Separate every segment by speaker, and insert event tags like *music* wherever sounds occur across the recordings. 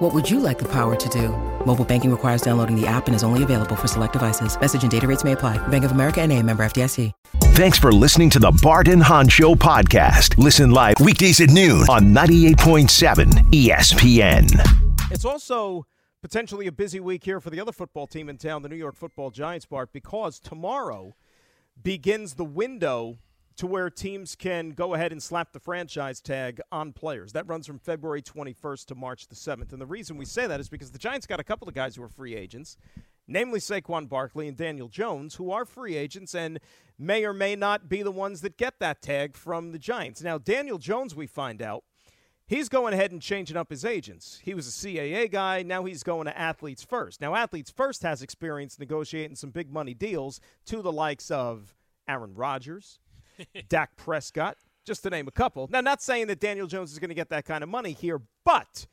Speaker 1: What would you like the power to do? Mobile banking requires downloading the app and is only available for select devices. Message and data rates may apply. Bank of America and a member FDIC.
Speaker 2: Thanks for listening to the Bart and Hahn Show podcast. Listen live weekdays at noon on 98.7 ESPN.
Speaker 3: It's also potentially a busy week here for the other football team in town, the New York Football Giants, Bart, because tomorrow begins the window to where teams can go ahead and slap the franchise tag on players. That runs from February 21st to March the 7th. And the reason we say that is because the Giants got a couple of guys who are free agents, namely Saquon Barkley and Daniel Jones, who are free agents and may or may not be the ones that get that tag from the Giants. Now, Daniel Jones, we find out, He's going ahead and changing up his agents. He was a CAA guy. Now he's going to Athletes First. Now, Athletes First has experience negotiating some big money deals to the likes of Aaron Rodgers, Dak Prescott, just to name a couple. Now, not saying that Daniel Jones is going to get that kind of money here, but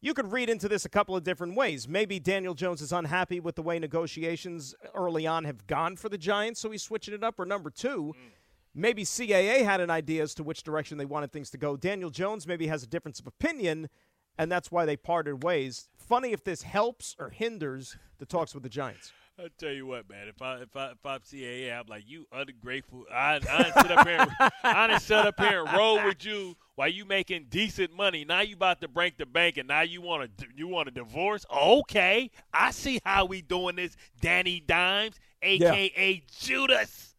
Speaker 3: you could read into this a couple of different ways. Maybe Daniel Jones is unhappy with the way negotiations early on have gone for the Giants, so he's switching it up. Or number two, mm maybe CAA had an idea as to which direction they wanted things to go. Daniel Jones maybe has a difference of opinion, and that's why they parted ways. Funny if this helps or hinders the talks with the Giants.
Speaker 4: I tell you what, man. If I if I if I'm CAA, I'm like you ungrateful. I I sit up here. I done sit up here and roll with you while you making decent money. Now you about to break the bank, and now you want to you want a divorce? Okay, I see how we doing this. Danny Dimes, aka yeah. Judas.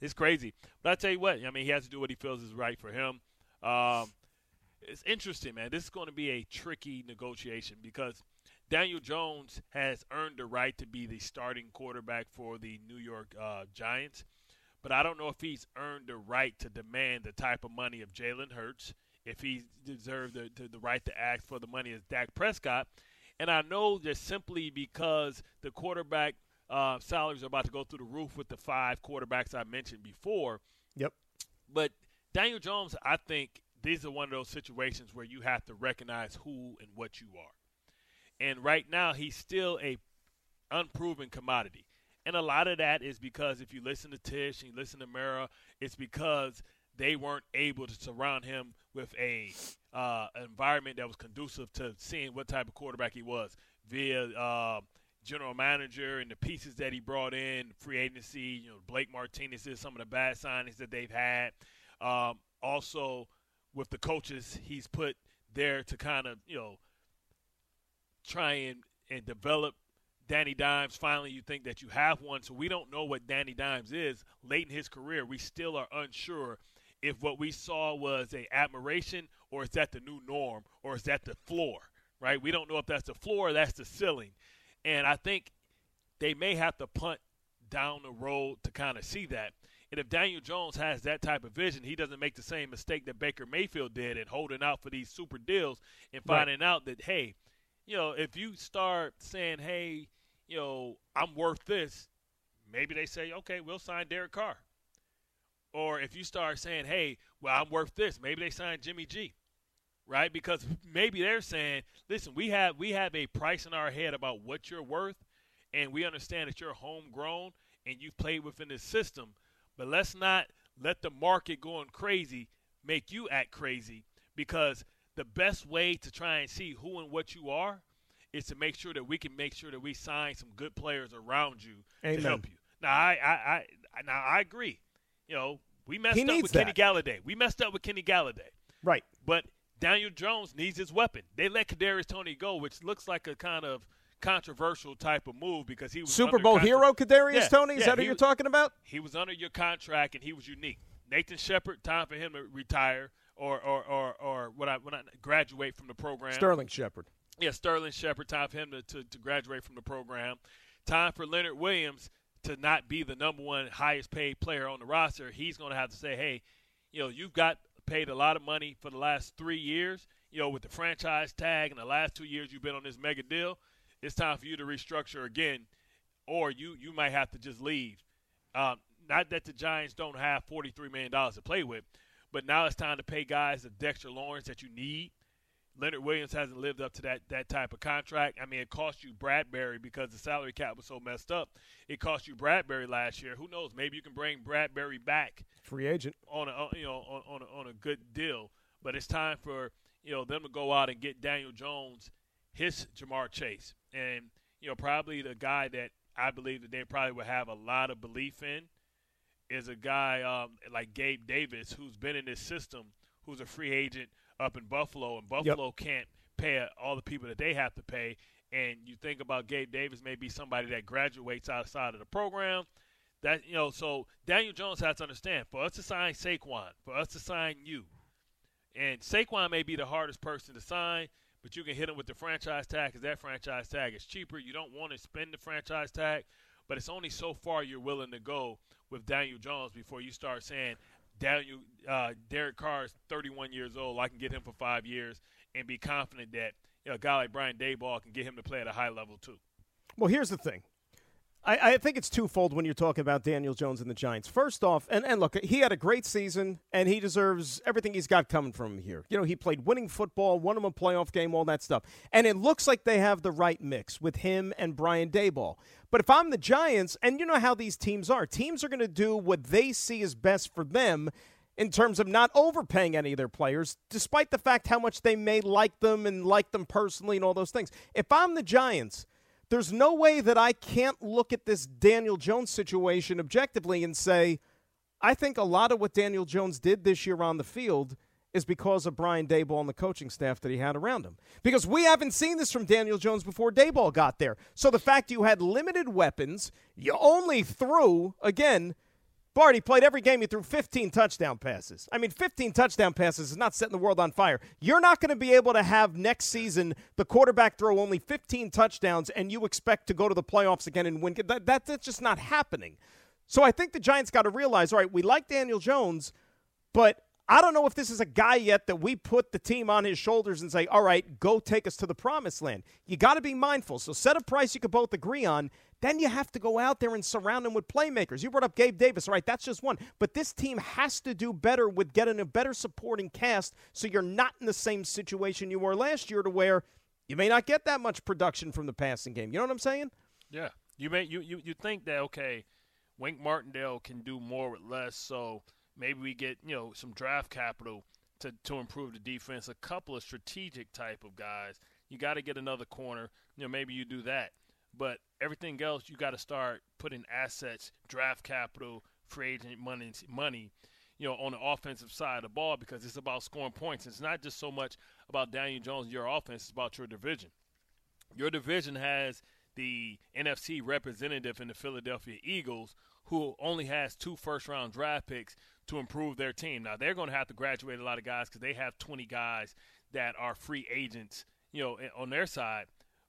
Speaker 4: It's crazy. But I tell you what, I mean, he has to do what he feels is right for him. Um, it's interesting, man. This is going to be a tricky negotiation because Daniel Jones has earned the right to be the starting quarterback for the New York uh, Giants. But I don't know if he's earned the right to demand the type of money of Jalen Hurts, if he deserves the, the, the right to ask for the money as Dak Prescott. And I know that simply because the quarterback uh, salaries are about to go through the roof with the five quarterbacks I mentioned before.
Speaker 3: Yep.
Speaker 4: But Daniel Jones, I think these are one of those situations where you have to recognize who and what you are. And right now, he's still a unproven commodity. And a lot of that is because if you listen to Tisch and you listen to Mara, it's because they weren't able to surround him with a uh, environment that was conducive to seeing what type of quarterback he was via uh, general manager and the pieces that he brought in, free agency, you know, Blake Martinez is some of the bad signings that they've had. Um, also, with the coaches he's put there to kind of, you know, try and, and develop Danny Dimes. Finally, you think that you have one. So we don't know what Danny Dimes is. Late in his career, we still are unsure if what we saw was a admiration or is that the new norm or is that the floor, right? We don't know if that's the floor or that's the ceiling. And I think they may have to punt down the road to kind of see that. And if Daniel Jones has that type of vision, he doesn't make the same mistake that Baker Mayfield did in holding out for these super deals and finding right. out that, hey, you know, if you start saying, hey, you know, I'm worth this, maybe they say, okay, we'll sign Derek Carr. Or if you start saying, hey, well, I'm worth this, maybe they sign Jimmy G right? Because maybe they're saying, listen, we have we have a price in our head about what you're worth, and we understand that you're homegrown and you've played within this system, but let's not let the market going crazy make you act crazy because the best way to try and see who and what you are is to make sure that we can make sure that we sign some good players around you
Speaker 3: Amen.
Speaker 4: to help you. Now I, I, I now I agree. You know, we messed up with that. Kenny Golladay. We messed up with Kenny Golladay.
Speaker 3: Right.
Speaker 4: But Daniel Jones needs his weapon. They let Kadarius Toney go, which looks like a kind of controversial type of move because he was
Speaker 3: Super Bowl
Speaker 4: contra-
Speaker 3: hero Kadarius
Speaker 4: yeah,
Speaker 3: Toney. Is
Speaker 4: yeah,
Speaker 3: that who you're
Speaker 4: was,
Speaker 3: talking about?
Speaker 4: He was under your contract and he was unique. Nathan Shepard, time for him to retire or or or, or when I when I graduate from the program.
Speaker 3: Sterling Shepard.
Speaker 4: Yeah, Sterling Shepard. Time for him to, to, to graduate from the program. Time for Leonard Williams to not be the number one highest paid player on the roster. He's going to have to say, hey, you know, you've got paid a lot of money for the last three years you know, with the franchise tag and the last two years you've been on this mega deal, it's time for you to restructure again, or you you might have to just leave. Um, not that the Giants don't have $43 million to play with, but now it's time to pay guys the Dexter Lawrence that you need. Leonard Williams hasn't lived up to that that type of contract. I mean, it cost you Bradbury because the salary cap was so messed up. It cost you Bradbury last year. Who knows? Maybe you can bring Bradbury back,
Speaker 3: free agent,
Speaker 4: on a you know on on a, on a good deal. But it's time for you know them to go out and get Daniel Jones, his Ja'Marr Chase, and you know probably the guy that I believe that they probably would have a lot of belief in is a guy um, like Gabe Davis, who's been in this system, who's a free agent up in Buffalo, and Buffalo yep. can't pay all the people that they have to pay. And you think about Gabe Davis, maybe somebody that graduates outside of the program. That you know, so Daniel Jones has to understand for us to sign Saquon, for us to sign you, and Saquon may be the hardest person to sign, but you can hit him with the franchise tag because that franchise tag is cheaper. You don't want to spend the franchise tag, but it's only so far you're willing to go with Daniel Jones before you start saying, Daniel, uh, Derek Carr is 31 years old. I can get him for five years and be confident that you know, a guy like Brian Daboll can get him to play at a high level too.
Speaker 3: Well, here's the thing. I, I, think it's twofold when you're talking about Daniel Jones and the Giants. First off, and, and look, he had a great season, and he deserves everything he's got coming from him here. You know, he played winning football, won him a playoff game, all that stuff. And it looks like they have the right mix with him and Brian Daboll. But if I'm the Giants, and you know how these teams are, teams are going to do what they see is best for them in terms of not overpaying any of their players, despite the fact how much they may like them and like them personally and all those things. If I'm the Giants, there's no way that I can't look at this Daniel Jones situation objectively and say, I think a lot of what Daniel Jones did this year on the field is because of Brian Daboll and the coaching staff that he had around him. Because we haven't seen this from Daniel Jones before Daboll got there. So the fact you had limited weapons, you only threw, again, Barty played every game. He threw 15 touchdown passes. I mean, 15 touchdown passes is not setting the world on fire. You're not going to be able to have next season the quarterback throw only 15 touchdowns and you expect to go to the playoffs again and win. That, that that's just not happening. So I think the Giants got to realize, all right, we like Daniel Jones, but I don't know if this is a guy yet that we put the team on his shoulders and say, all right, go take us to the promised land. You got to be mindful. So set a price you could both agree on then you have to go out there and surround him with playmakers. You brought up Gabe Davis, right? That's just one. But this team has to do better with getting a better supporting cast so you're not in the same situation you were last year to where you may not get that much production from the passing game. You know what I'm saying?
Speaker 4: Yeah. You may you, you, you think that okay, Wink Martindale can do more with less, so maybe we get, you know, some draft capital to, to improve the defense, a couple of strategic type of guys. You got to get another corner. You know, maybe you do that. But everything else, you got to start putting assets, draft capital, free agent money, money, you know, on the offensive side of the ball because it's about scoring points. It's not just so much about Daniel Jones your offense; it's about your division. Your division has the NFC representative in the Philadelphia Eagles, who only has two first-round draft picks to improve their team. Now they're going to have to graduate a lot of guys because they have 20 guys that are free agents, you know, on their side.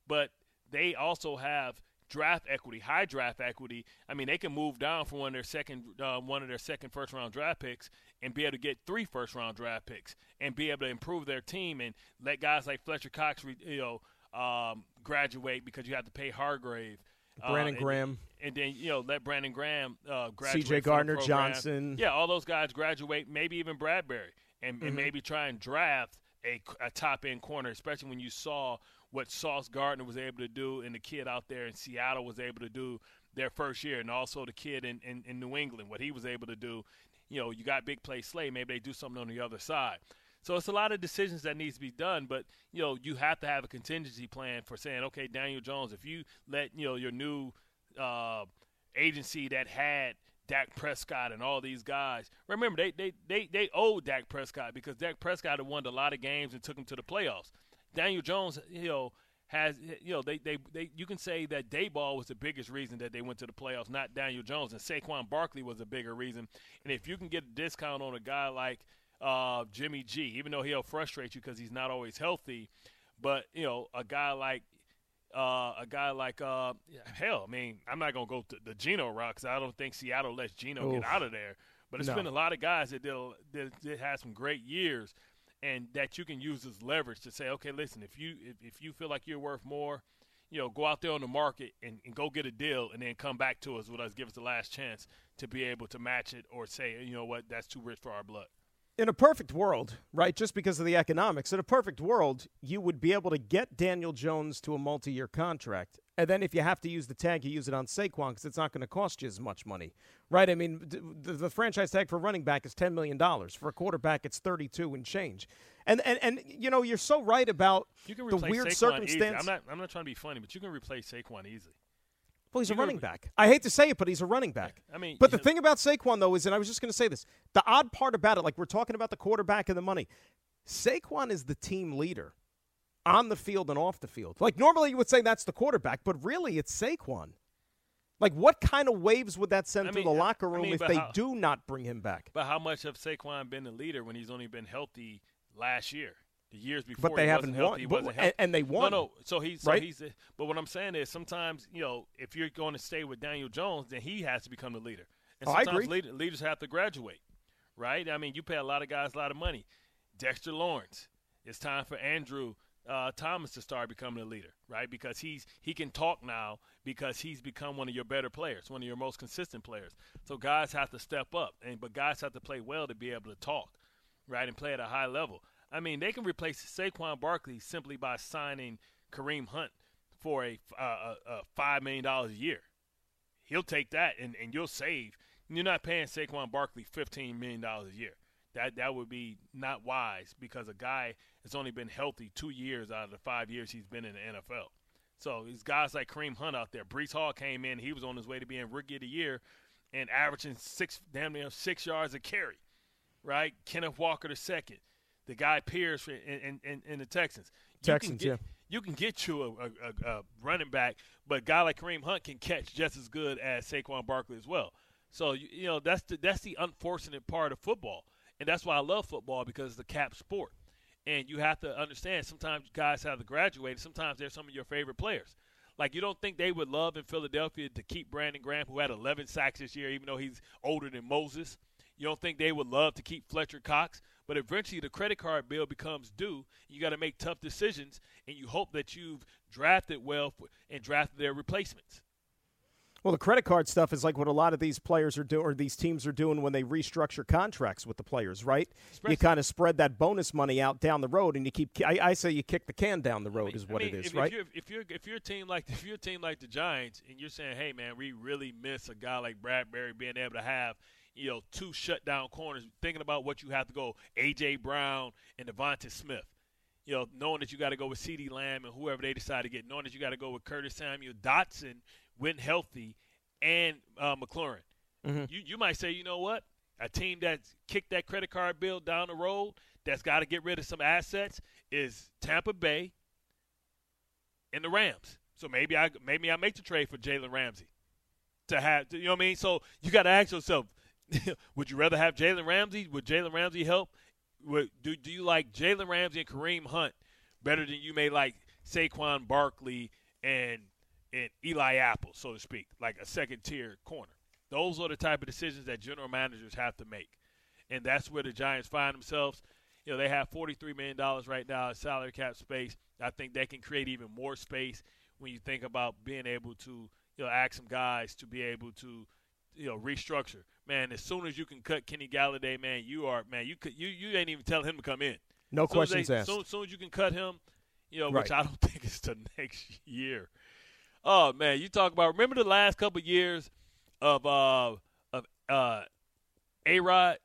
Speaker 4: But they also have draft equity, high draft equity. I mean, they can move down from one of their second, uh, one of their second first round draft picks and be able to get three first round draft picks and be able to improve their team and let guys like Fletcher Cox, you know, um, graduate because you have to pay Hargrave.
Speaker 3: Uh, Brandon uh, Graham.
Speaker 4: And, and, then, you know, let Brandon Graham uh, graduate.
Speaker 3: CJ Gardner Johnson.
Speaker 4: Yeah, all those guys graduate, maybe even Bradbury, and, mm-hmm. and maybe try and draft a, a top end corner, especially when you saw what Sauce Gardner was able to do and the kid out there in Seattle was able to do their first year, and also the kid in, in, in New England, what he was able to do. You know, you got big play Slay, maybe they do something on the other side. So it's a lot of decisions that needs to be done, but you know you have to have a contingency plan for saying, okay, Daniel Jones, if you let you know your new uh, agency that had Dak Prescott and all these guys. Remember, they they they they owe Dak Prescott because Dak Prescott had won a lot of games and took him to the playoffs. Daniel Jones, you know, has you know they, they they you can say that Daboll was the biggest reason that they went to the playoffs, not Daniel Jones, and Saquon Barkley was a bigger reason. And if you can get a discount on a guy like uh, Jimmy G, even though he'll frustrate you because he's not always healthy, but you know a guy like uh, a guy like uh, hell, I mean, I'm not gonna go to the Geno route because I don't think Seattle lets Geno Oof. get out of there. But it's no. been a lot of guys that did that, that had some great years and that you can use as leverage to say, okay, listen, if you if, if you feel like you're worth more, you know, go out there on the market and, and go get a deal and then come back to us with us, give us the last chance to be able to match it or say, you know what, that's too rich for our blood.
Speaker 3: In a perfect world, right, just because of the economics, in a perfect world, you would be able to get Daniel Jones to a multi year contract. And then if you have to use the tag, you use it on Saquon because it's not going to cost you as much money, right? I mean, the, the franchise tag for running back is $10 million. For a quarterback, it's 32 and change. And, and, and you know, you're so right about
Speaker 4: you can
Speaker 3: the weird
Speaker 4: Saquon
Speaker 3: circumstance.
Speaker 4: Easy. I'm not, I'm not trying to be funny, but you can replace Saquon easily.
Speaker 3: Well, he's a running back. I hate to say it, but he's a running back.
Speaker 4: I mean,
Speaker 3: but the thing about Saquon though is, and I was just going to say this: the odd part about it, like we're talking about the quarterback and the money, Saquon is the team leader on the field and off the field. Like normally you would say that's the quarterback, but really it's Saquon. Like what kind of waves would that send
Speaker 4: I
Speaker 3: through
Speaker 4: mean,
Speaker 3: the locker room
Speaker 4: I mean,
Speaker 3: if they
Speaker 4: how-
Speaker 3: do not bring him back?
Speaker 4: But how much have Saquon been the leader when he's only been healthy last year? The years before,
Speaker 3: But they
Speaker 4: he
Speaker 3: haven't
Speaker 4: wasn't healthy.
Speaker 3: won. But- and-
Speaker 4: healthy.
Speaker 3: and they won.
Speaker 4: No, no. So he's so
Speaker 3: Right?
Speaker 4: he's. But what I'm saying is, sometimes you know, if you're going to stay with Daniel Jones, then he has to become the leader. And
Speaker 3: Oh, I
Speaker 4: sometimes
Speaker 3: agree.
Speaker 4: leader- leaders have to graduate, right? I mean, you pay a lot of guys a lot of money. Dexter Lawrence. It's time for Andrew uh, Thomas to start becoming a leader, right? Because he's he can talk now because he's become one of your better players, one of your most consistent players. So guys have to step up, and but guys have to play well to be able to talk, right, and play at a high level. I mean, they can replace Saquon Barkley simply by signing Kareem Hunt for a, uh, a, a five million dollars a year. He'll take that, and, and you'll save. You're not paying Saquon Barkley fifteen million dollars a year. That that would be not wise because a guy has only been healthy two years out of the five years he's been in the NFL. So these guys like Kareem Hunt out there. Breece Hall came in. He was on his way to being rookie of the year and averaging six damn near six yards a carry. Right? Kenneth Walker the second. The guy Pierce in, in, in, in the Texans. You
Speaker 3: Texans,
Speaker 4: can
Speaker 3: yeah.
Speaker 4: get, You can get you a, a, a, a running back, but a guy like Kareem Hunt can catch just as good as Saquon Barkley as well. So you, you know that's the that's the unfortunate part of football, and that's why I love football because it's the cap sport. And you have to understand sometimes guys have to graduate. Sometimes they're some of your favorite players. Like you don't think they would love in Philadelphia to keep Brandon Graham, who had 11 sacks this year, even though he's older than Moses. You don't think they would love to keep Fletcher Cox, but eventually the credit card bill becomes due. You got to make tough decisions, and you hope that you've drafted well for, and drafted their replacements.
Speaker 3: Well, the credit card stuff is like what a lot of these players are doing, or these teams are doing when they restructure contracts with the players, right? You kind of spread that bonus money out down the road, and you keep. I, I say you kick the can down the road,
Speaker 4: I mean-
Speaker 3: is what
Speaker 4: I mean,
Speaker 3: it is,
Speaker 4: if,
Speaker 3: right?
Speaker 4: If you're, if you're if you're a team like if you're a team like the Giants, and you're saying, "Hey, man, we really miss a guy like Bradbury being able to have." You know, two shutdown corners. Thinking about what you have to go, AJ Brown and Devonta Smith. You know, knowing that you got to go with CeeDee Lamb and whoever they decide to get, knowing that you got to go with Curtis Samuel, Dotson, when healthy, and uh, McLaurin.
Speaker 3: Mm-hmm.
Speaker 4: You you might say, you know what? A team that's kicked that credit card bill down the road, that's got to get rid of some assets, is Tampa Bay and the Rams. So maybe I maybe I make the trade for Jalen Ramsey to have. You know what I mean? So you got to ask yourself: *laughs* Would you rather have Jalen Ramsey? Would Jalen Ramsey help? Would, do do you like Jalen Ramsey and Kareem Hunt better than you may like Saquon Barkley and and Eli Apple, so to speak, like a second tier corner? Those are the type of decisions that general managers have to make, and that's where the Giants find themselves. You know, they have $43 million right now in salary cap space. I think they can create even more space when you think about being able to, you know, ask some guys to be able to, you know, restructure. Man, as soon as you can cut Kenny Golladay, man, you are man, you could you you ain't even telling him to come in.
Speaker 3: no
Speaker 4: Soon as
Speaker 3: questions
Speaker 4: they,
Speaker 3: asked.
Speaker 4: Soon, soon as you can cut him, you know,
Speaker 3: Right.
Speaker 4: which I don't *laughs* think is the next year. Oh man, you talk about remember the last couple years of uh of uh A Rod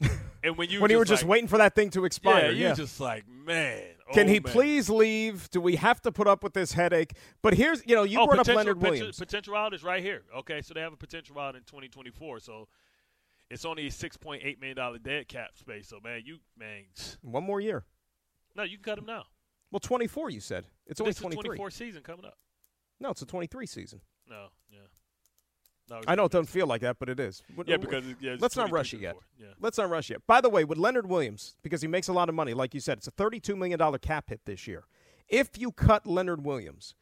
Speaker 4: *laughs* and when you
Speaker 3: when you were
Speaker 4: just like,
Speaker 3: waiting for that thing to expire,
Speaker 4: yeah, you just like man.
Speaker 3: Can
Speaker 4: oh,
Speaker 3: he
Speaker 4: man.
Speaker 3: please leave? Do we have to put up with this headache? But here's, you know, you
Speaker 4: oh,
Speaker 3: brought up Leonard
Speaker 4: potential-
Speaker 3: Williams.
Speaker 4: Potential out is right here. Okay, so they have a potential out in 2024. So it's only a 6.8 million dollar dead cap space. So man, you man,
Speaker 3: One more year.
Speaker 4: no, you can cut him now.
Speaker 3: Well, 24, you said. It's only 23.
Speaker 4: 24 season coming up.
Speaker 3: No, it's a 23 season.
Speaker 4: No, yeah. No,
Speaker 3: I know it doesn't feel like that, but it is.
Speaker 4: Yeah, because yeah,
Speaker 3: let's not rush it yet.
Speaker 4: Yeah.
Speaker 3: Let's not rush yet. By the way, with Leonard Williams, because he makes a lot of money, like you said, it's a $32 million cap hit this year. If you cut Leonard Williams,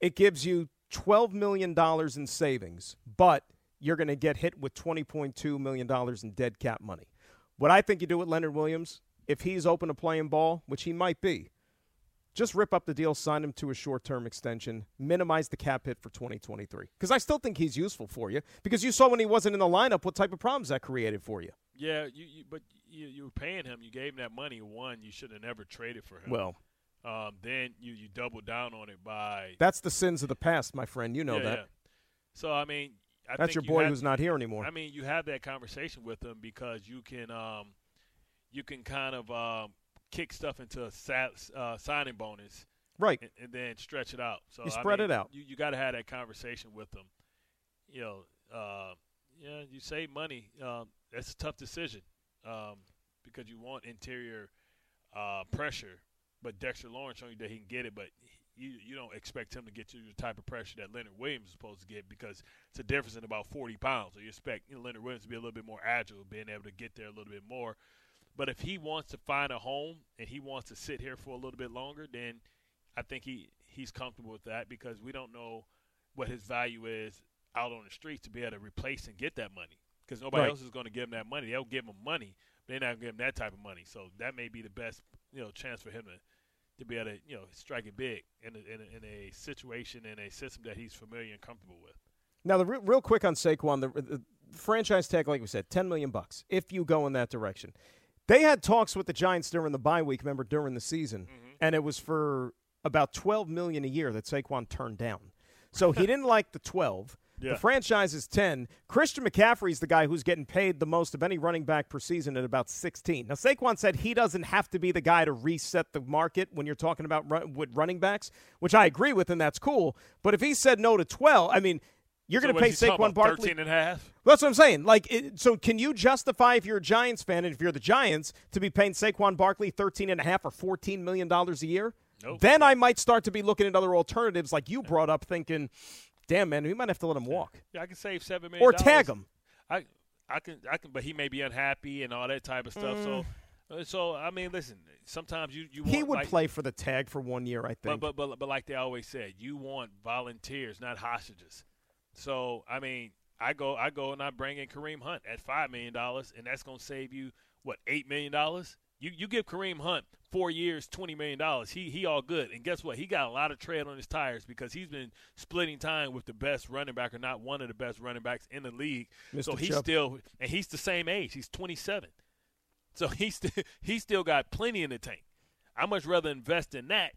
Speaker 3: it gives you $12 million in savings, but you're going to get hit with $20.2 million in dead cap money. What I think you do with Leonard Williams, if he's open to playing ball, which he might be, Just rip up the deal, sign him to a short term extension, minimize the cap hit for 2023. Because I still think he's useful for you. Because you saw when he wasn't in the lineup what type of problems that created for you.
Speaker 4: Yeah, you, you but you, you were paying him. You gave him that money. One, you should have never traded for him.
Speaker 3: Well,
Speaker 4: um, then you you double down on it by
Speaker 3: that's the sins of the past, my friend. You know
Speaker 4: yeah,
Speaker 3: that.
Speaker 4: Yeah. So I mean, I
Speaker 3: that's your
Speaker 4: you
Speaker 3: boy
Speaker 4: have,
Speaker 3: who's not here anymore.
Speaker 4: I mean, you have that conversation with him because you can um, you can kind of um, kick stuff into a sa- uh, signing bonus,
Speaker 3: right,
Speaker 4: and, and, then stretch it out. So
Speaker 3: you spread
Speaker 4: I mean,
Speaker 3: it out.
Speaker 4: You you got to have that conversation with them. You know, uh, yeah, you save money. Um, that's a tough decision um, because you want interior uh, pressure, but Dexter Lawrence showing you that he can get it, but you you don't expect him to get you the type of pressure that Leonard Williams is supposed to get because it's a difference in about 40 pounds. So you expect you know, Leonard Williams to be a little bit more agile, being able to get there a little bit more. But if he wants to find a home and he wants to sit here for a little bit longer, then I think he he's comfortable with that because we don't know what his value is out on the streets to be able to replace and get that money because nobody
Speaker 3: right.
Speaker 4: else is going to give him that money. They'll give him money, but they're not going to give him that type of money. So that may be the best you know chance for him to to be able to you know strike it big in a, in a, in a situation in a system that he's familiar and comfortable with.
Speaker 3: Now, the re- real quick on Saquon, the, the franchise tag, like we said, ten million bucks if you go in that direction. They had talks with the Giants during the bye week, remember during the season,
Speaker 4: mm-hmm.
Speaker 3: and it was for about twelve million a year that Saquon turned down. So he *laughs* didn't like the twelve.
Speaker 4: Yeah.
Speaker 3: The franchise is 10. Christian McCaffrey's the guy who's getting paid the most of any running back per season at about 16. Now, Saquon said he doesn't have to be the guy to reset the market when you're talking about run, with running backs, which I agree with, and that's cool. But if he said no to 12, I mean, you're
Speaker 4: so
Speaker 3: going to pay Saquon Barkley
Speaker 4: 13 and a half.
Speaker 3: That's what I'm saying. Like, it, so can you justify if you're a Giants fan and if you're the Giants to be paying Saquon Barkley 13 and a half or 14 million dollars a year?
Speaker 4: Nope.
Speaker 3: Then I might start to be looking at other alternatives, like you brought up, thinking damn man, we might have to let him walk.
Speaker 4: Yeah, I can save seven million
Speaker 3: or tag him.
Speaker 4: I I can I can, but he may be unhappy and all that type of stuff.
Speaker 3: Mm.
Speaker 4: So, so I mean, listen. Sometimes you you
Speaker 3: he would
Speaker 4: like,
Speaker 3: play for the tag for one year, I think.
Speaker 4: But, but but but like they always said, you want volunteers, not hostages. So I mean, I go I go and I bring in Kareem Hunt at five million dollars, and that's going to save you what eight million dollars. You you give Kareem Hunt four years, twenty million dollars. He he all good. And guess what? He got a lot of tread on his tires because he's been splitting time with the best running back, or not one of the best running backs in the league.
Speaker 3: Mr.
Speaker 4: So he's
Speaker 3: Chubb.
Speaker 4: still and he's the same age. He's twenty seven. So *laughs* he's still he's still got plenty in the tank. I much rather invest in that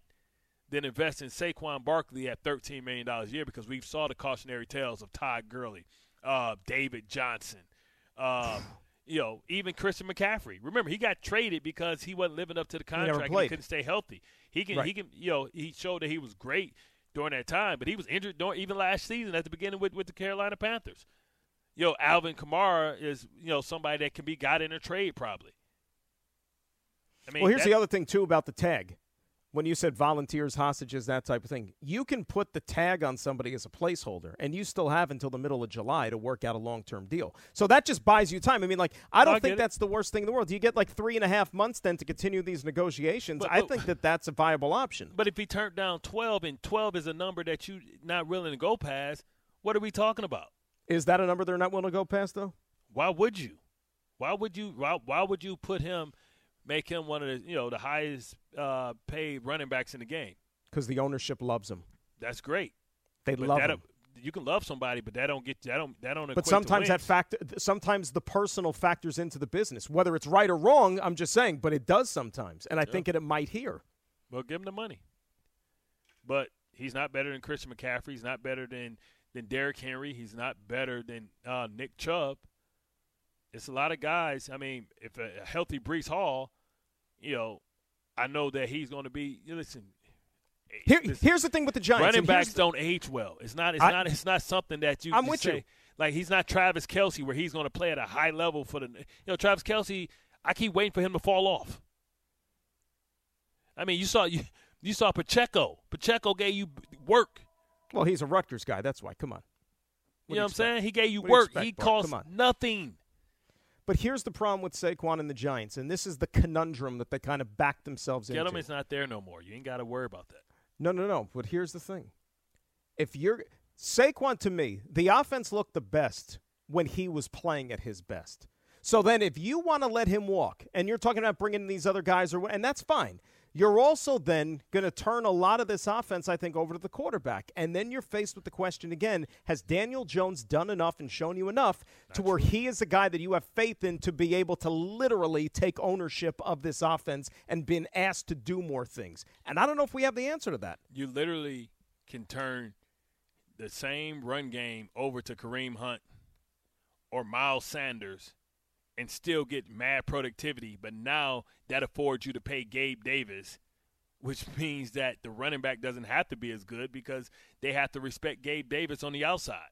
Speaker 4: than invest in Saquon Barkley at thirteen million dollars a year because we've saw the cautionary tales of Todd Gurley, uh, David Johnson. Uh, you know, even Christian McCaffrey. Remember, he got traded because he wasn't living up to the contract. and He couldn't stay healthy. He can,
Speaker 3: Right.
Speaker 4: he can, you know, he showed that he was great during that time, but he was injured during, even last season at the beginning with, with the Carolina Panthers. You know, Alvin Kamara is, you know, somebody that can be got in a trade probably. I mean,
Speaker 3: well, here's the other thing too about the tag. When you said volunteers, hostages, that type of thing, you can put the tag on somebody as a placeholder, and you still have until the middle of July to work out a long-term deal. So that just buys you time. I mean, like, I don't
Speaker 4: I
Speaker 3: think that's the worst thing in the world. You get like three and a half months then to continue these negotiations.
Speaker 4: But-
Speaker 3: I
Speaker 4: but-
Speaker 3: think that that's a viable option.
Speaker 4: But if he turned down 12 and 12 is a number that you're not willing to go past, what are we talking about?
Speaker 3: Is that a number they're not willing to go past, though?
Speaker 4: Why would you? Why would you why, why would you put him make him one of the, you know, the highest uh, paid running backs in the game?
Speaker 3: Because the ownership loves him.
Speaker 4: That's great.
Speaker 3: They
Speaker 4: But
Speaker 3: love
Speaker 4: that
Speaker 3: him.
Speaker 4: you can love somebody, but that don't get that don't that don't
Speaker 3: But sometimes that fact, sometimes the personal factors into the business. Whether it's right or wrong, I'm just saying, but it does sometimes, and I think it, it might here.
Speaker 4: Well, give him the money. But he's not better than Christian McCaffrey. He's not better than than Derrick Henry. He's not better than uh, Nick Chubb. It's a lot of guys. I mean, if a, a healthy Breece Hall, you know, I know that he's going to be. You listen, eh,
Speaker 3: Here,
Speaker 4: listen,
Speaker 3: here's the thing with the Giants.
Speaker 4: running backs don't age well. It's not. It's
Speaker 3: I-
Speaker 4: not. It's not something that you.
Speaker 3: I'm with
Speaker 4: say.
Speaker 3: you.
Speaker 4: Like he's not Travis Kelce, where he's going to play at a high level for the. You know, Travis Kelce. I keep waiting for him to fall off. I mean, you saw *laughs* you you saw Pacheco. Pacheco gave you work.
Speaker 3: Well, he's a Rutgers guy. That's why. Come on.
Speaker 4: You know what I'm saying? He gave you
Speaker 3: What you
Speaker 4: work.
Speaker 3: expect,
Speaker 4: he cost nothing.
Speaker 3: But here's the problem with Saquon and the Giants, and this is the conundrum that they kind of backed themselves into.
Speaker 4: Gettleman's not there no more. You ain't got to worry about that.
Speaker 3: No, no, no. But here's the thing: if you're Saquon, to me, the offense looked the best when he was playing at his best. So then, if you want to let him walk, and you're talking about bringing these other guys, or and that's fine. You're also then going to turn a lot of this offense, I think, over to the quarterback. And then you're faced with the question again has Daniel Jones done enough and shown you enough to where he is a guy that you have faith in to be able to literally take ownership of this offense and been asked to do more things? And I don't know if we have the answer to that.
Speaker 4: You literally can turn the same run game over to Kareem Hunt or Miles Sanders and still get mad productivity, but now that affords you to pay Gabe Davis, which *laughs* means that the running back doesn't have to be as good because they have to respect Gabe Davis on the outside.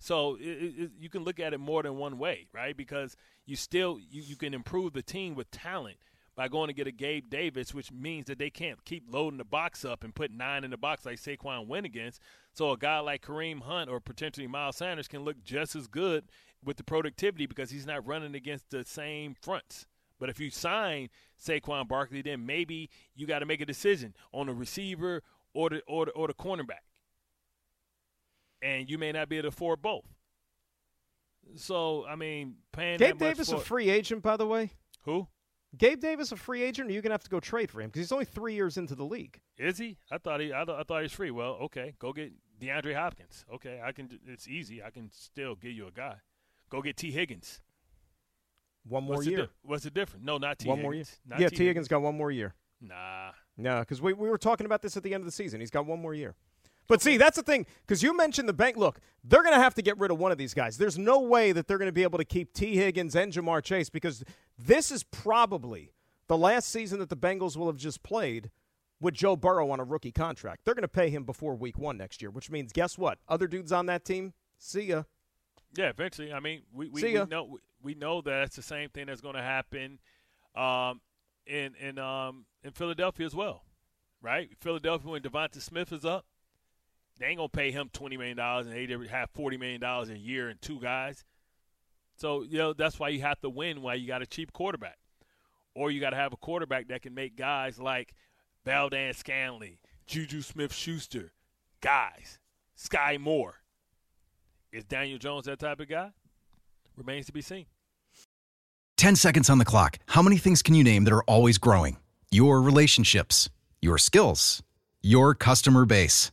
Speaker 4: So it, it, you can look at it more than one way, right? Because you still you, you can improve the team with talent by going to get a Gabe Davis, which means that they can't keep loading the box up and put nine in the box like Saquon went against. So a guy like Kareem Hunt or potentially Miles Sanders can look just as good with the productivity because he's not running against the same fronts. But if you sign Saquon Barkley, then maybe you got to make a decision on the receiver or the or the, or the cornerback, and you may not be able to afford both. So I mean, paying
Speaker 3: Gabe Davis
Speaker 4: for,
Speaker 3: a free agent, by the way.
Speaker 4: who
Speaker 3: Gabe Davis a free agent, or you're gonna have to go trade for him because he's only three years into the league.
Speaker 4: is he? I thought he I, th- I thought he was free. Well, okay, go get DeAndre Hopkins. Okay, I can. It's easy. I can still get you a guy. Go get Tee Higgins.
Speaker 3: One more
Speaker 4: What's the
Speaker 3: year.
Speaker 4: di- what's the difference? No, not T.
Speaker 3: one
Speaker 4: Higgins.
Speaker 3: more year.
Speaker 4: Not
Speaker 3: yeah, Tee Higgins got one more year.
Speaker 4: Nah.
Speaker 3: No, because we, we were talking about this at the end of the season. He's got one more year. But see, that's the thing, because you mentioned the bank. Look, they're going to have to get rid of one of these guys. There's no way that they're going to be able to keep Tee Higgins and Ja'Marr Chase because this is probably the last season that the Bengals will have just played with Joe Burrow on a rookie contract. They're going to pay him before week one next year, which means guess what? Other dudes on that team, see ya.
Speaker 4: Yeah, eventually. I mean, we we, we know we know that it's the same thing that's going to happen, um, in in um in Philadelphia as well, right? Philadelphia when Devonta Smith is up, they ain't gonna pay him twenty million dollars and they have forty million dollars a year and two guys. So you know that's why you have to win. Why you got a cheap quarterback, or you got to have a quarterback that can make guys like Valdes-Scantling, Juju Smith-Schuster, guys, Sky Moore. Is Daniel Jones that type of guy? Remains to be seen.
Speaker 5: 10 seconds on the clock. How many things can you name that are always growing? Your relationships, your skills, your customer base.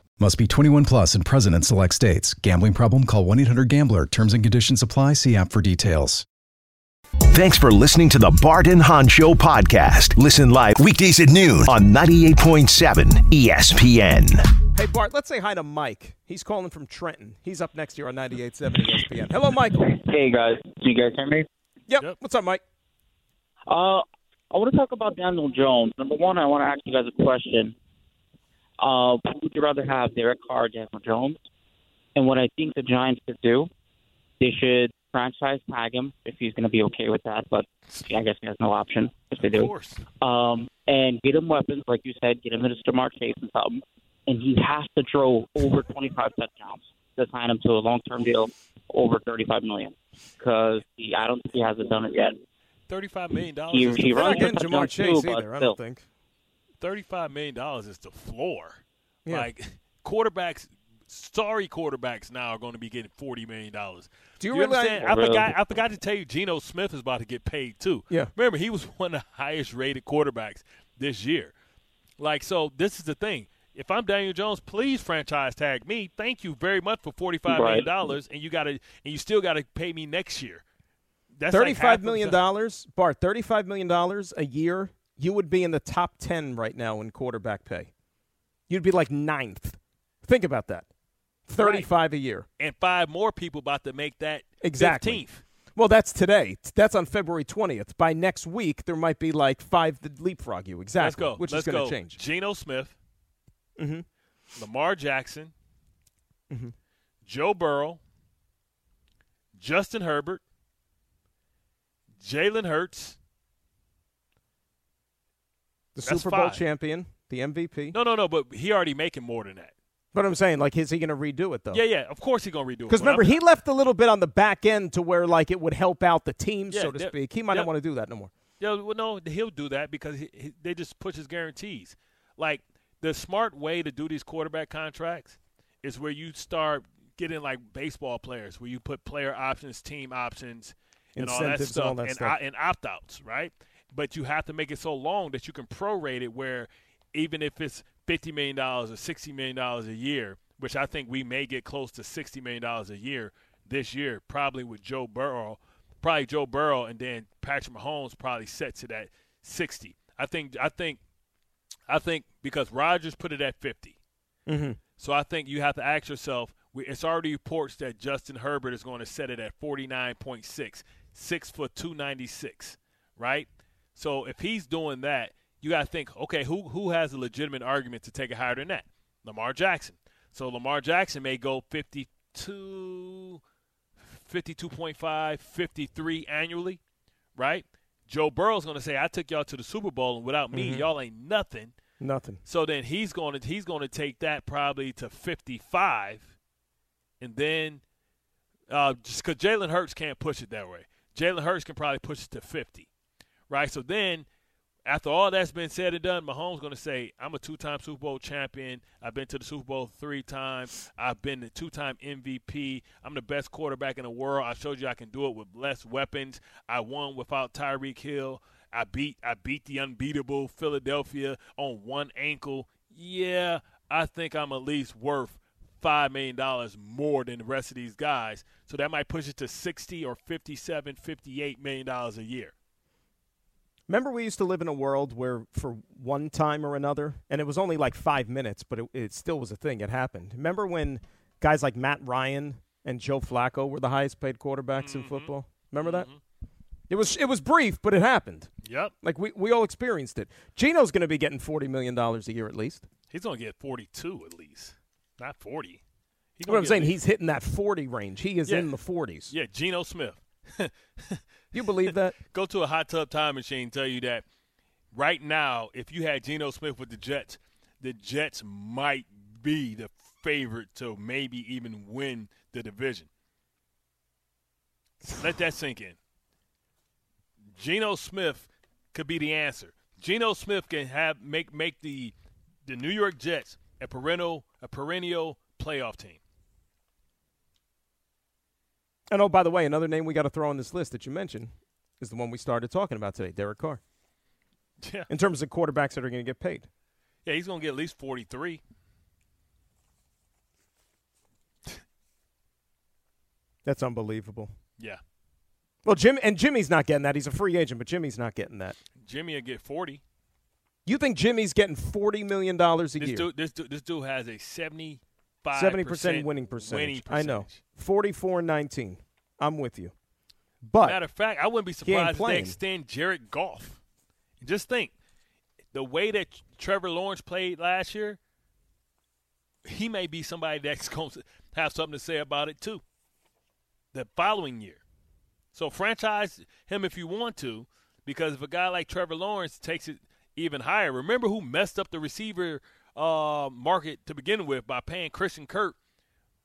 Speaker 5: Must be 21 plus and present in select states. Gambling problem? Call 1 800 Gambler. Terms and conditions apply. See app for details.
Speaker 2: Thanks for listening to the Bart and Hahn Show podcast. Listen live weekdays at noon on 98.7 ESPN.
Speaker 3: Hey Bart, let's say hi to Mike. He's calling from Trenton. He's up next year on 98.7 ESPN. Hello, Michael.
Speaker 6: Hey guys, do you guys hear me?
Speaker 3: Yep.
Speaker 4: Yep.
Speaker 3: What's up, Mike?
Speaker 6: Uh, I want to talk about Daniel Jones. Number one, I want to ask you guys a question. Uh, who would you rather have, Derek Carr or Daniel Jones? And what I think the Giants could do, they should franchise tag him if he's going to be okay with that. But I guess he has no option if they
Speaker 4: Of
Speaker 6: do.
Speaker 4: course.
Speaker 6: Um, and get him weapons, like you said, get him into Ja'Marr Chase and something. And he has to throw over 25 touchdowns. to sign him to a long-term deal over 35 million because I don't think he hasn't done it yet.
Speaker 4: Thirty-five million dollars.
Speaker 6: He, he runs
Speaker 3: not getting
Speaker 6: Ja'Marr
Speaker 3: Chase
Speaker 6: too,
Speaker 3: either, I don't think.
Speaker 4: Thirty-five million dollars is the floor.
Speaker 3: Yeah.
Speaker 4: Like *laughs* quarterbacks, sorry quarterbacks now are going to be getting forty million dollars.
Speaker 3: Do you
Speaker 4: You
Speaker 3: really?
Speaker 4: understand? I forgot. I forgot to tell you, Geno Smith is about to get paid too.
Speaker 3: Yeah.
Speaker 4: Remember, he was *laughs* one of the highest rated quarterbacks this year. Like, so this is the thing. If I'm Daniel Jones, please franchise tag me. Thank you very much for forty-five million
Speaker 6: Right.
Speaker 4: dollars, and you got to, and you still got to pay me next year. That's like
Speaker 3: Thirty-five
Speaker 4: half
Speaker 3: million
Speaker 4: of the-
Speaker 3: dollars, Bart. Thirty-five million dollars a year. You would be in the top ten right now in quarterback pay. You'd be like ninth. Think about that. Thirty-five a year.
Speaker 4: and five more people about to make that
Speaker 3: Exactly.
Speaker 4: 15th.
Speaker 3: Well, that's today. That's on February twentieth. By next week, there might be like five that leapfrog you. Exactly.
Speaker 4: Let's go.
Speaker 3: Which
Speaker 4: Let's
Speaker 3: is going
Speaker 4: go.
Speaker 3: to change.
Speaker 4: Geno Smith,
Speaker 3: Mhm.
Speaker 4: Lamar Jackson,
Speaker 3: Mm-hmm.
Speaker 4: Joe Burrow, Justin Herbert, Jalen Hurts.
Speaker 3: The
Speaker 4: That's
Speaker 3: Super Bowl
Speaker 4: five.
Speaker 3: champion, the MVP.
Speaker 4: No, no, no. But he already making more than that.
Speaker 3: But I'm saying, like, is he going to redo it though?
Speaker 4: Yeah, yeah. Of course he's gonna redo it.
Speaker 3: Because remember,
Speaker 4: I'm-
Speaker 3: he left a little bit on the back end to where like it would help out the team,
Speaker 4: Yeah,
Speaker 3: so to speak. He might not want to do that no more.
Speaker 4: Yeah, well, no, he'll do that because he, he, they just push his guarantees. Like the smart way to do these quarterback contracts is where you start getting like baseball players, where you put player options, team options, and all that
Speaker 3: Incentives and
Speaker 4: stuff,
Speaker 3: all that
Speaker 4: and,
Speaker 3: stuff.
Speaker 4: and opt outs, right? But you have to make it so long that you can prorate it, where even if it's fifty million dollars or sixty million dollars a year, which I think we may get close to sixty million dollars a year this year, probably with Joe Burrow, probably Joe Burrow, and then Patrick Mahomes probably set to that sixty. I think I think I think because Rodgers put it at 50
Speaker 3: Mm-hmm.
Speaker 4: So I think you have to ask yourself. It's already reports that Justin Herbert is going to set it at forty nine point six, six foot two ninety six, right? So if he's doing that, you got to think, okay, who who has a legitimate argument to take it higher than that? Lamar Jackson. So Lamar Jackson may go 52, 52.5, 53 annually, right? Joe Burrow's going to say, "I took y'all to the Super Bowl, and without me, y'all ain't nothing."
Speaker 3: Nothing.
Speaker 4: So then he's going to he's going to take that probably to 55, and then uh, just because Jalen Hurts can't push it that way, Jalen Hurts can probably push it to 50, right? So then after all that's been said and done, Mahomes going to say, "I'm a two-time Super Bowl champion. I've been to the Super Bowl three times. I've been the two-time MVP. I'm the best quarterback in the world. I showed you I can do it with less weapons. I won without Tyreek Hill. I beat I beat the unbeatable Philadelphia on one ankle. Yeah, I think I'm at least worth five million dollars more than the rest of these guys. So that might push it to 60 or 57, 58 million dollars a year."
Speaker 3: Remember, we used to live in a world where, for one time or another, and it was only like five minutes, but it, it still was a thing. It happened. Remember when guys like Matt Ryan and Joe Flacco were the highest paid quarterbacks in mm-hmm. football? Remember that? Mm-hmm. It was it was brief, but it happened.
Speaker 4: Yep.
Speaker 3: Like we, we all experienced it. Geno's going to be getting forty million dollars a year at least.
Speaker 4: He's gonna get 42 at least, not 40. He
Speaker 3: What I'm saying, he's hitting that forty range. He is
Speaker 4: Yeah.
Speaker 3: in the forties.
Speaker 4: yeah, Geno Smith. *laughs*
Speaker 3: You believe that? *laughs*
Speaker 4: Go to a hot tub time machine. Tell you that right now, if you had Geno Smith with the Jets, the Jets might be the favorite to maybe even win the division. Let that sink in. Geno Smith could be the answer. Geno Smith can have make make the the New York Jets a perennial a perennial playoff team.
Speaker 3: And oh, by the way, another name we got to throw on this list that you mentioned is the one we started talking about today, Derek Carr.
Speaker 4: Yeah,
Speaker 3: In terms of quarterbacks that are going to get paid,
Speaker 4: yeah, he's gonna get at least forty three.
Speaker 3: that's unbelievable.
Speaker 4: Yeah,
Speaker 3: Well, Jim and Jimmy's not getting that. He's a free agent, but Jimmy's not getting that.
Speaker 4: Jimmy will get forty.
Speaker 3: You think Jimmy's getting forty million dollars a
Speaker 4: This
Speaker 3: year?
Speaker 4: dude, this dude, this dude has a seventy-five
Speaker 3: Seventy percent winning percentage.
Speaker 4: Winning
Speaker 3: I know.
Speaker 4: percentage.
Speaker 3: Forty-four nineteen. I'm with you. But
Speaker 4: Matter of fact, I wouldn't be surprised if they extend Jared Goff. Just think, the way that Trevor Lawrence played last year, he may be somebody *laughs* that's going to have something to say about it too. The following year, so franchise him if you want to, because if a guy like Trevor Lawrence takes it even higher, remember who messed up the receiver uh, market to begin with by paying Christian Kirk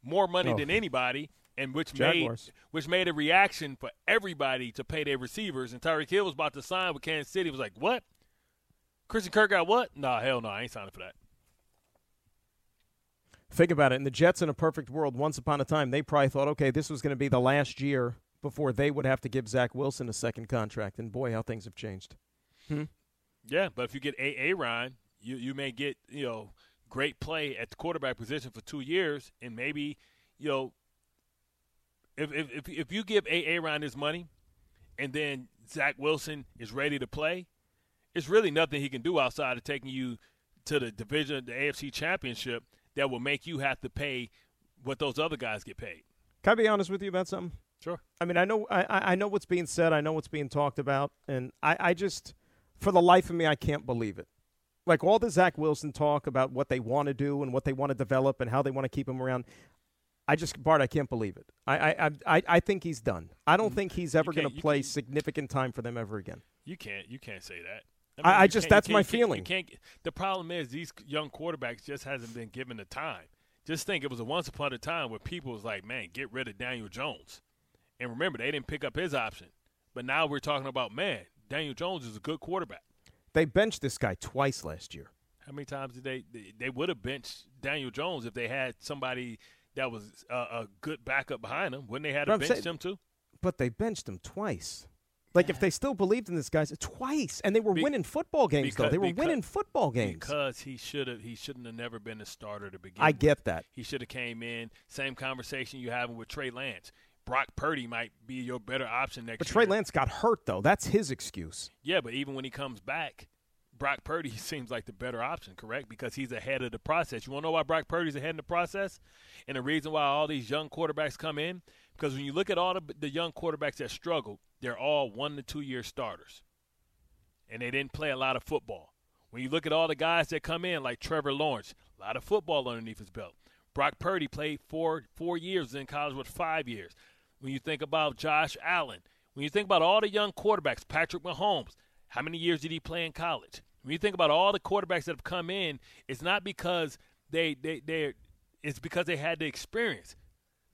Speaker 4: more money
Speaker 3: Oh.
Speaker 4: than anybody, and which
Speaker 3: Jaguars.
Speaker 4: made which made a reaction for everybody to pay their receivers. And Tyreek Hill was about to sign with Kansas City. Was like, what? Christian Kirk got what? Nah, hell no, I ain't signing for that.
Speaker 3: Think about it. And the Jets, in a perfect world, once upon a time, they probably thought, okay, this was going to be the last year before they would have to give Zach Wilson a second contract. And boy, how things have changed.
Speaker 4: Yeah, but if you get a Aaron, you you may get you know great play at the quarterback position for two years, and maybe you know if if if, if you give a Aaron his money, and then Zach Wilson is ready to play, it's really nothing he can do outside of taking you to the division, of the AFC Championship, that will make you have to pay what those other guys get paid.
Speaker 3: Can I be honest with you about something?
Speaker 4: Sure.
Speaker 3: I mean, I know, I, I I know what's being said. I know what's being talked about, and I, I just, for the life of me, I can't believe it. Like all the Zach Wilson talk about what they want to do and what they want to develop and how they want to keep him around. I just, Bart, I can't believe it. I, I, I, I think he's done. I don't mm, think he's ever going to play significant time for them ever again.
Speaker 4: You can't you can't say that.
Speaker 3: I- I just-
Speaker 4: can't-
Speaker 3: that's my
Speaker 4: can't-
Speaker 3: feeling.
Speaker 4: You can't. The problem is these young quarterbacks just hasn't been given the time. Just think, it was a once upon a time where people was like, "Man, get rid of Daniel Jones," and remember they didn't pick up his option. But now we're talking about, man, Daniel Jones is a good quarterback.
Speaker 3: They benched this guy twice last year.
Speaker 4: How many times did they? They, would have benched Daniel Jones if they had somebody that was a, a good backup behind him. Wouldn't they have benched
Speaker 3: saying-
Speaker 4: him too?
Speaker 3: But they benched him twice. Like if they still believed in this guy, twice, and they were
Speaker 4: Be-
Speaker 3: winning football games though. They were
Speaker 4: because-
Speaker 3: winning football games.
Speaker 4: Because he should have. He shouldn't have never been a starter to begin.
Speaker 3: I
Speaker 4: with.
Speaker 3: get that.
Speaker 4: He should have came in. Same conversation you having with Trey Lance. Brock Purdy might be your better option next
Speaker 3: But
Speaker 4: year.
Speaker 3: Trey Lance got hurt though. That's his excuse.
Speaker 4: Yeah, but even when he comes back, Brock Purdy *laughs* seems like the better option, correct? Because he's ahead of the process. You want to know why Brock Purdy's ahead in the process? And the reason why all these young quarterbacks come in? Because when you look at all the, the young quarterbacks that struggle, they're all one to two year starters. And they didn't play a lot of football. When you look at all the guys that come in, like Trevor Lawrence, a lot of football underneath his belt. Brock Purdy played four four years in college with five years. When you think about Josh Allen, when you think about all the young quarterbacks, Patrick Mahomes, how many years did he play in college? When you think about all the quarterbacks that have come in, it's not because they they they it's because they had the experience.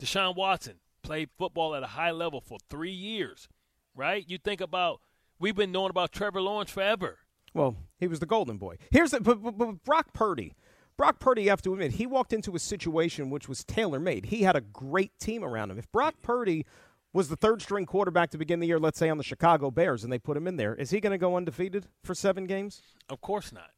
Speaker 4: Deshaun Watson played football at a high level for three years, right? You think about we've been knowing about Trevor Lawrence forever.
Speaker 3: Well, he was the golden boy. Here's the but, but Brock Purdy. Brock Purdy, you have to admit, he walked into a situation which was tailor made. He had a great team around him. If Brock Purdy was the third string quarterback to begin the year, let's say on the Chicago Bears, and they put him in there, is he going to go undefeated for seven games?
Speaker 4: Of course not.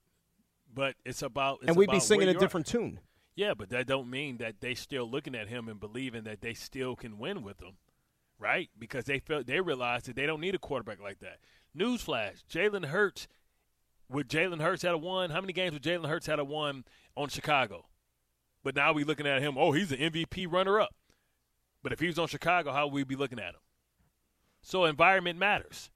Speaker 4: But it's about it's
Speaker 3: and we'd be singing a
Speaker 4: you are.
Speaker 3: different tune.
Speaker 4: Yeah, but that don't mean that they still looking at him and believing that they still can win with him, right? Because they felt they realized that they don't need a quarterback like that. Newsflash: Jalen Hurts. Would Jalen Hurts had a one? How many games would Jalen Hurts had a won on Chicago? But now we're looking at him. Oh, he's an MVP runner-up. But if he was on Chicago, how would we be looking at him? So environment matters.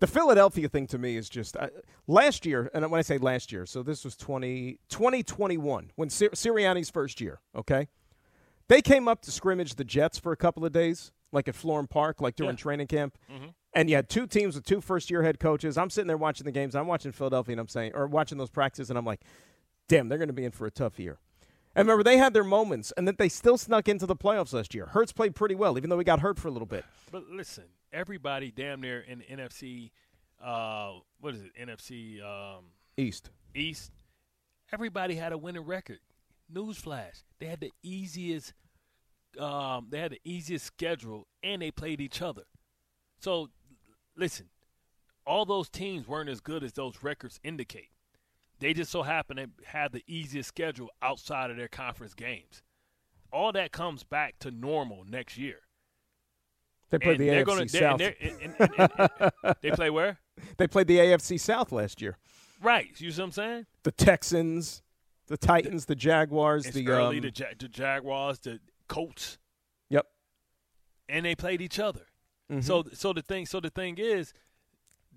Speaker 3: The Philadelphia thing to me is just uh, last year, and when I say last year, so this was 20, 2021, when Sir- Sirianni's first year, okay? They came up to scrimmage the Jets for a couple of days, like at Florham Park, like during
Speaker 4: Yeah.
Speaker 3: training camp.
Speaker 4: Mm-hmm.
Speaker 3: And you had two teams with two first year head coaches. I'm sitting there watching the games. I'm watching Philadelphia, and I'm saying, or watching those practices, and I'm like, damn, they're going to be in for a tough year. And remember, they had their moments, and then they still snuck into the playoffs last year. Hurts played pretty well, even though he got hurt for a little bit.
Speaker 4: But listen, everybody damn near in the NFC, uh, what is it? NFC um,
Speaker 3: East.
Speaker 4: East. Everybody had a winning record. Newsflash: they had the easiest, um, they had the easiest schedule, and they played each other. So, listen, all those teams weren't as good as those records indicate. They just so happen to have the easiest schedule outside of their conference games. All that comes back to normal next year.
Speaker 3: They played
Speaker 4: And
Speaker 3: the AFC
Speaker 4: gonna-
Speaker 3: South.
Speaker 4: and and- they play where? *laughs*
Speaker 3: They played the AFC South last year.
Speaker 4: Right. You see what I'm saying?
Speaker 3: The Texans, the Titans, the Jaguars,
Speaker 4: It's
Speaker 3: the
Speaker 4: early,
Speaker 3: um,
Speaker 4: the, ja- the Jaguars, the Colts,
Speaker 3: Yep.
Speaker 4: and they played each other.
Speaker 3: Mm-hmm.
Speaker 4: So, so the thing, so the thing is,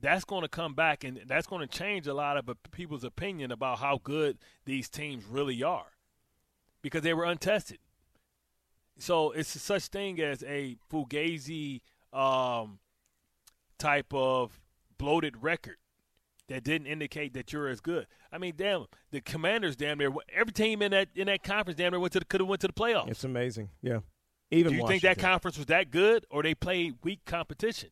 Speaker 4: that's going to come back, and that's going to change a lot of people's opinion about how good these teams really are, because they were untested. So it's such thing as a fugazi um, type of bloated record. that didn't indicate that you're as good. I mean, damn, the Commanders damn near every team in that in that conference damn near went to the, could have went to the playoffs.
Speaker 3: It's amazing. Yeah. Even
Speaker 4: Do you
Speaker 3: Washington.
Speaker 4: think that conference was that good, or they played weak competition?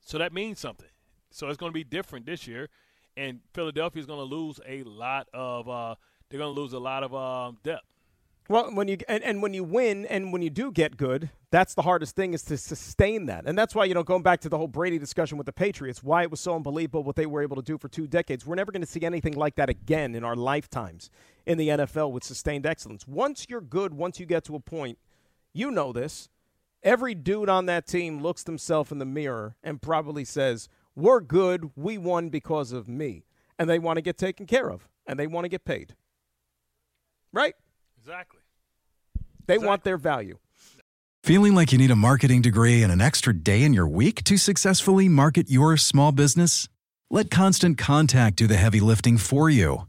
Speaker 4: So that means something. So it's going to be different this year, and Philadelphia is going to lose a lot of. Uh, they're going to lose a lot of um, depth.
Speaker 3: Well, when you and, and when you win and when you do get good, that's the hardest thing is to sustain that. And that's why you know going back to the whole Brady discussion with the Patriots, why it was so unbelievable what they were able to do for two decades. We're never going to see anything like that again in our lifetimes in the NFL with sustained excellence. Once you're good, once you get to a point, you know this. Every dude on that team looks themselves in the mirror and probably says, "We're good. We won because of me." And they want to get taken care of and they want to get paid. Right?
Speaker 4: Exactly.
Speaker 3: They
Speaker 4: Exactly.
Speaker 3: want their value.
Speaker 5: Feeling like you need a marketing degree and an extra day in your week to successfully market your small business? Let Constant Contact do the heavy lifting for you.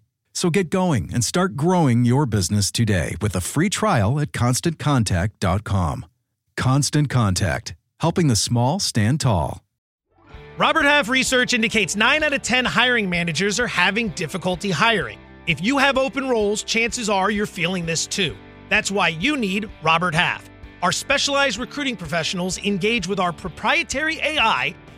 Speaker 5: So get going and start growing your business today with a free trial at constantcontact.com. Constant Contact, helping the small stand tall.
Speaker 7: Robert Half research indicates 9 out of 10 hiring managers are having difficulty hiring. If you have open roles, chances are you're feeling this too. That's why you need Robert Half. Our specialized recruiting professionals engage with our proprietary AI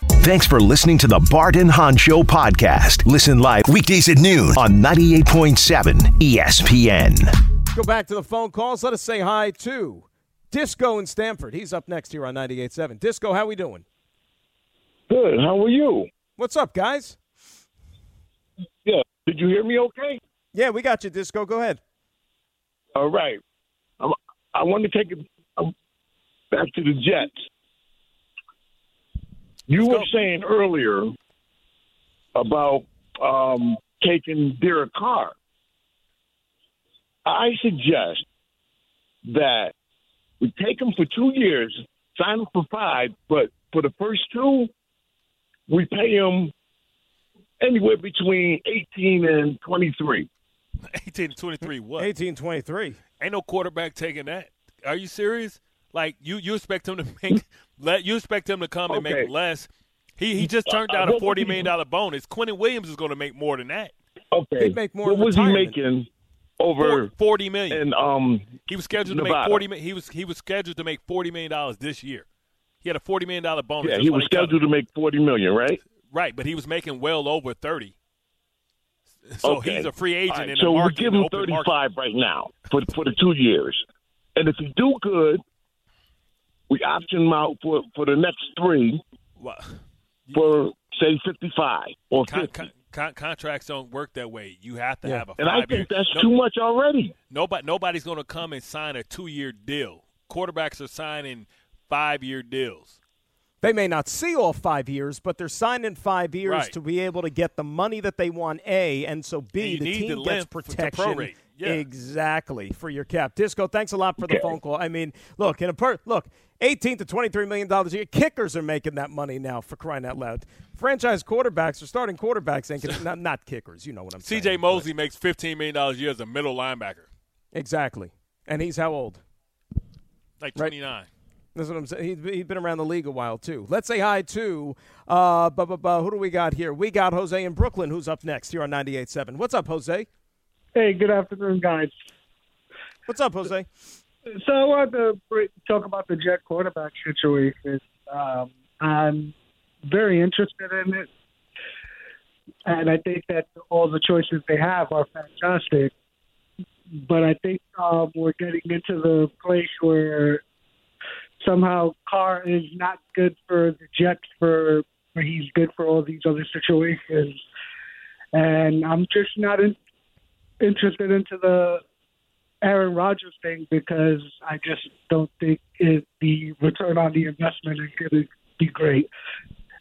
Speaker 2: Thanks for listening to the Bart and Hahn Show podcast. Listen live weekdays at noon on 98.7 ESPN.
Speaker 3: Go back to the phone calls. Let us say hi to Disco in Stamford. He's up next here on 98.7. Disco, how we doing?
Speaker 8: Good. How are you?
Speaker 3: What's up, guys?
Speaker 8: Yeah. Did you hear me okay?
Speaker 3: Yeah, we got you, Disco. Go ahead.
Speaker 8: All right. I'm, I want to take it um, back to the Jets. You
Speaker 4: Let's
Speaker 8: were
Speaker 4: go.
Speaker 8: saying earlier about um, taking Derek Carr. I suggest that we take him for two years, sign him for five, but for the first two, we pay him anywhere between 18 and 23. *laughs*
Speaker 4: 18 to 23, what?
Speaker 3: 1823.
Speaker 4: Ain't no quarterback taking that. Are you serious? Like you, you expect him to *laughs* make let you expect him to come and make less. He he just turned
Speaker 8: Uh,
Speaker 4: down a
Speaker 8: what
Speaker 4: forty
Speaker 8: would he-
Speaker 4: million dollar bonus. Quinnen Williams is going to make more than that.
Speaker 8: Okay.
Speaker 3: He'd make more
Speaker 8: What was
Speaker 3: retirement.
Speaker 8: he making over
Speaker 4: Forty million.
Speaker 8: in um
Speaker 4: he was scheduled to make forty. He was he was scheduled to make forty million dollars this year. He had a forty million dollar bonus.
Speaker 8: yeah, he was
Speaker 4: they cut him.
Speaker 8: scheduled to make 40 million, right?
Speaker 4: right, but he was making well over thirty. So
Speaker 8: okay.
Speaker 4: he's a free agent
Speaker 8: All right,
Speaker 4: in
Speaker 8: so
Speaker 4: the
Speaker 8: we
Speaker 4: market.
Speaker 8: give him 35
Speaker 4: market.
Speaker 8: right now for for the 2 years. And if he do good, we option him out for for the next 3
Speaker 4: Well,
Speaker 8: for say 55 or 50.
Speaker 4: con- con- con- contracts don't work that way. You have to
Speaker 3: Yeah.
Speaker 4: have a
Speaker 8: and I
Speaker 4: five year.
Speaker 8: think that's
Speaker 4: no-
Speaker 8: too much already.
Speaker 4: Nobody, nobody's going to come and sign a two-year deal. Quarterbacks are signing five-year deals.
Speaker 3: They may not see all five years, but they're signing five years
Speaker 4: Right.
Speaker 3: to be able to get the money that they want, A, and so B,
Speaker 4: And
Speaker 3: the team
Speaker 4: the
Speaker 3: gets
Speaker 4: length for-
Speaker 3: protection.
Speaker 4: Yeah.
Speaker 3: Exactly, for your cap. Disco, thanks a lot for the
Speaker 8: Okay.
Speaker 3: phone call. I mean, look, in a per- look, 18 to 23 million dollars a year. Kickers are making that money now for crying out loud. Franchise quarterbacks or starting quarterbacks ain't gonna, not, not kickers, you know what I'm saying.
Speaker 4: C.J. Mosley makes fifteen million dollars a year as a middle linebacker,
Speaker 3: Exactly. And he's how old?
Speaker 4: like
Speaker 3: Right.
Speaker 4: twenty-nine.
Speaker 3: That's what I'm saying. He, he's been around the league a while too. Let's say hi to uh, bu- bu- bu- who do we got here? We got Jose in Brooklyn, who's up next here on 98.7. What's up, Jose?
Speaker 9: Hey, good afternoon, guys.
Speaker 3: What's up, Jose?
Speaker 9: So I wanted to talk about the Jet quarterback situation. Um, I'm very interested in it, and I think that all the choices they have are fantastic. But I think um, we're getting into the place where somehow Carr is not good for the Jets for, he's good for all these other situations. And I'm just not in, interested into the Aaron Rodgers thing because I just don't think it, the return on the investment is going to be great.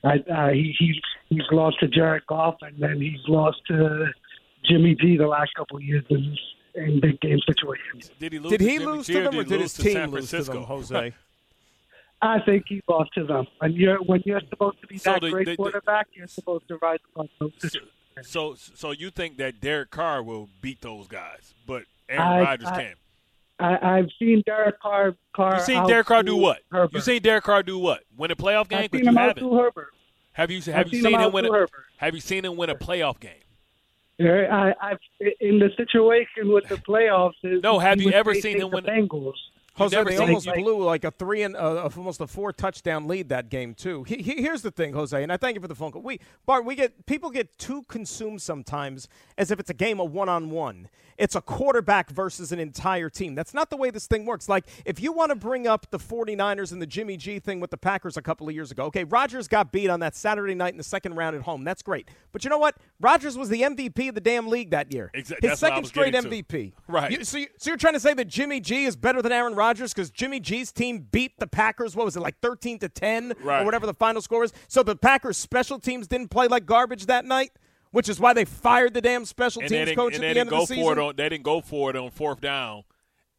Speaker 9: I, uh, he, he's he's lost to Jared Goff and then he's lost to Jimmy G the last couple of years in, in big game situations.
Speaker 4: Did he lose?
Speaker 3: Did
Speaker 4: to
Speaker 3: he
Speaker 4: Jimmy
Speaker 3: lose
Speaker 4: G
Speaker 3: to
Speaker 4: or
Speaker 3: them, or
Speaker 4: he
Speaker 3: did
Speaker 4: lose
Speaker 3: his
Speaker 4: to
Speaker 3: team
Speaker 4: San
Speaker 3: lose to
Speaker 4: Francisco?
Speaker 3: them, Jose? *laughs*
Speaker 9: I think he lost to them. When you're when you're supposed to be
Speaker 4: So
Speaker 9: that
Speaker 4: the-
Speaker 9: great
Speaker 4: the- the-
Speaker 9: quarterback, you're supposed to rise above those situations.
Speaker 4: So, so you think that Derek Carr will beat those guys, but Aaron
Speaker 9: I-
Speaker 4: Rodgers
Speaker 9: I-
Speaker 4: can?
Speaker 9: I, I've seen Derek Carr. Carr
Speaker 4: You seen Derek Carr do what?
Speaker 9: Herbert.
Speaker 4: You seen Derek Carr do what? Win a playoff game?
Speaker 9: I've seen
Speaker 4: you
Speaker 9: him
Speaker 4: haven't.
Speaker 9: Herbert.
Speaker 4: Have you have
Speaker 9: I've
Speaker 4: you
Speaker 9: seen
Speaker 4: seen
Speaker 9: him
Speaker 4: him win? A,
Speaker 9: Herbert.
Speaker 4: have you seen him win a playoff game?
Speaker 9: Yeah, I, I've in the situation with the *laughs* playoffs. Is
Speaker 4: No, have you ever seen him win
Speaker 9: the
Speaker 4: win-
Speaker 9: Bengals?
Speaker 3: Jose, they almost
Speaker 9: like-
Speaker 3: blew like a three and uh, almost a four touchdown lead that game too. He, he- here's the thing, Jose, and I thank you for the phone call. We Bart, we get people get too consumed sometimes as if it's a game of one on one. It's a quarterback versus an entire team. That's not the way this thing works. Like if you want to bring up the 49ers and the Jimmy G thing with the Packers a couple of years ago, okay, Rodgers got beat on that Saturday night in the second round at home. That's great. But you know what? Rodgers was the MVP of the damn league that year.
Speaker 4: Exa-
Speaker 3: His
Speaker 4: that's
Speaker 3: second straight
Speaker 4: getting to.
Speaker 3: MVP.
Speaker 4: Right.
Speaker 3: You- so, you, so you're trying to say that Jimmy G is better than Aaron Rodgers because Jimmy G's team beat the Packers? What was it like, thirteen to ten
Speaker 4: Right.
Speaker 3: or whatever the final score was? So the Packers special teams didn't play like garbage that night, which is why they fired the damn special
Speaker 4: And
Speaker 3: teams coach
Speaker 4: and
Speaker 3: at the end
Speaker 4: didn't
Speaker 3: of
Speaker 4: go
Speaker 3: the season.
Speaker 4: on. They didn't go for it on fourth down,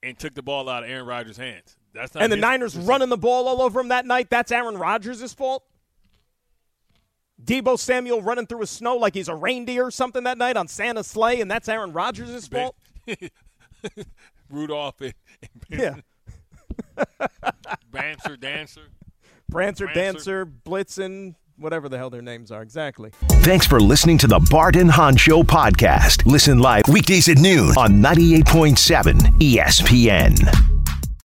Speaker 4: and took the ball out of Aaron Rodgers' hands. That's not.
Speaker 3: and the Niners
Speaker 4: decision.
Speaker 3: running the ball all over him that night. That's Aaron Rodgers' fault. Deebo Samuel running through his snow like he's a reindeer or something that night on Santa's sleigh, and that's Aaron Rodgers' *laughs* fault.
Speaker 4: Rudolph and, and
Speaker 3: Yeah. *laughs*
Speaker 4: Bancer, Dancer.
Speaker 3: Prancer,
Speaker 4: Prancer.
Speaker 3: Dancer, Blitzen, whatever the hell their names are. Exactly.
Speaker 2: Thanks for listening to the Bart and Hahn Show podcast. Listen live weekdays at noon on 98.7 ESPN.